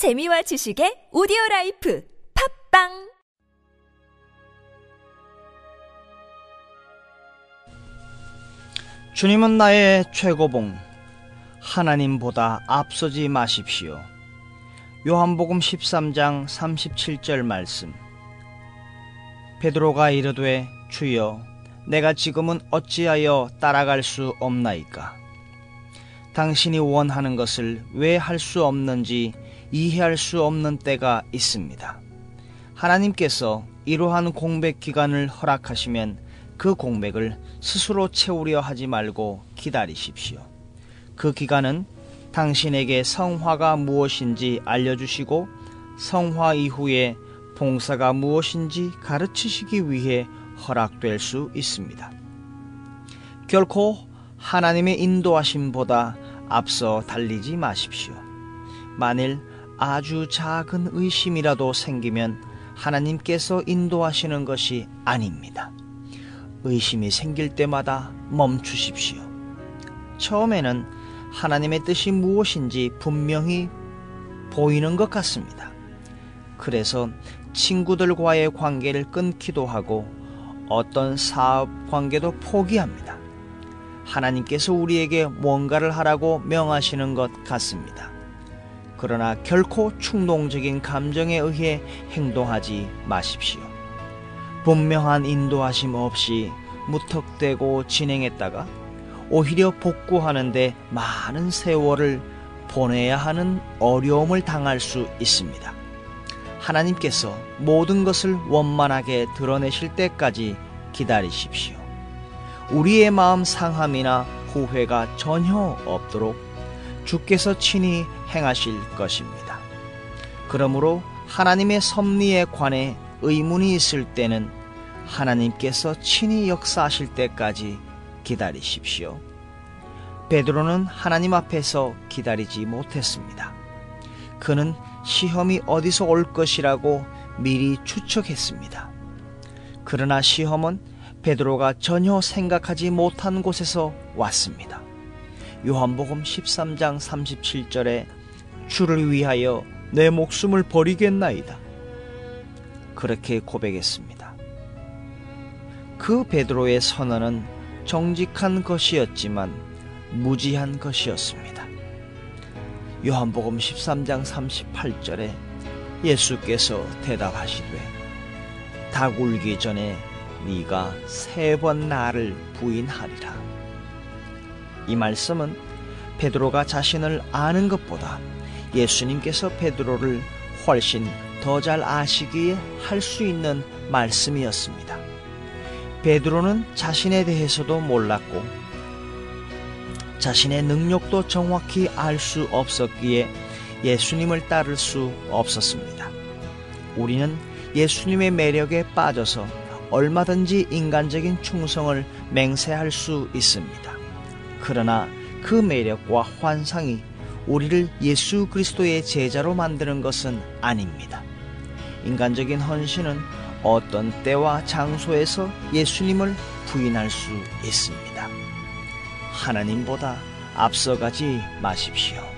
재미와 지식의 오디오 라이프 팝빵! 주님은 나의 최고봉 하나님보다 앞서지 마십시오. 요한복음 13장 37절 말씀. 베드로가 이르되 주여 내가 지금은 어찌하여 따라갈 수 없나이까? 당신이 원하는 것을 왜 할 수 없는지 이해할 수 없는 때가 있습니다. 하나님께서 이러한 공백 기간을 허락하시면 그 공백을 스스로 채우려 하지 말고 기다리십시오. 그 기간은 당신에게 성화가 무엇인지 알려주시고 성화 이후에 봉사가 무엇인지 가르치시기 위해 허락될 수 있습니다. 결코 하나님의 인도하심보다 앞서 달리지 마십시오. 만일 아주 작은 의심이라도 생기면 하나님께서 인도하시는 것이 아닙니다. 의심이 생길 때마다 멈추십시오. 처음에는 하나님의 뜻이 무엇인지 분명히 보이는 것 같습니다. 그래서 친구들과의 관계를 끊기도 하고 어떤 사업 관계도 포기합니다. 하나님께서 우리에게 뭔가를 하라고 명하시는 것 같습니다. 그러나 결코 충동적인 감정에 의해 행동하지 마십시오. 분명한 인도하심 없이 무턱대고 진행했다가 오히려 복구하는데 많은 세월을 보내야 하는 어려움을 당할 수 있습니다. 하나님께서 모든 것을 원만하게 드러내실 때까지 기다리십시오. 우리의 마음 상함이나 후회가 전혀 없도록 주께서 친히 행하실 것입니다. 그러므로 하나님의 섭리에 관해 의문이 있을 때는 하나님께서 친히 역사하실 때까지 기다리십시오. 베드로는 하나님 앞에서 기다리지 못했습니다. 그는 시험이 어디서 올 것이라고 미리 추측했습니다. 그러나 시험은 베드로가 전혀 생각하지 못한 곳에서 왔습니다. 요한복음 13장 37절에 주를 위하여 내 목숨을 버리겠나이다. 그렇게 고백했습니다. 그 베드로의 선언은 정직한 것이었지만 무지한 것이었습니다. 요한복음 13장 38절에 예수께서 대답하시되 닭 울기 전에 네가 세 번 나를 부인하리라. 이 말씀은 베드로가 자신을 아는 것보다 예수님께서 베드로를 훨씬 더 잘 아시기에 할 수 있는 말씀이었습니다. 베드로는 자신에 대해서도 몰랐고 자신의 능력도 정확히 알 수 없었기에 예수님을 따를 수 없었습니다. 우리는 예수님의 매력에 빠져서 얼마든지 인간적인 충성을 맹세할 수 있습니다. 그러나 그 매력과 환상이 우리를 예수 그리스도의 제자로 만드는 것은 아닙니다. 인간적인 헌신은 어떤 때와 장소에서 예수님을 부인할 수 있습니다. 하나님보다 앞서가지 마십시오.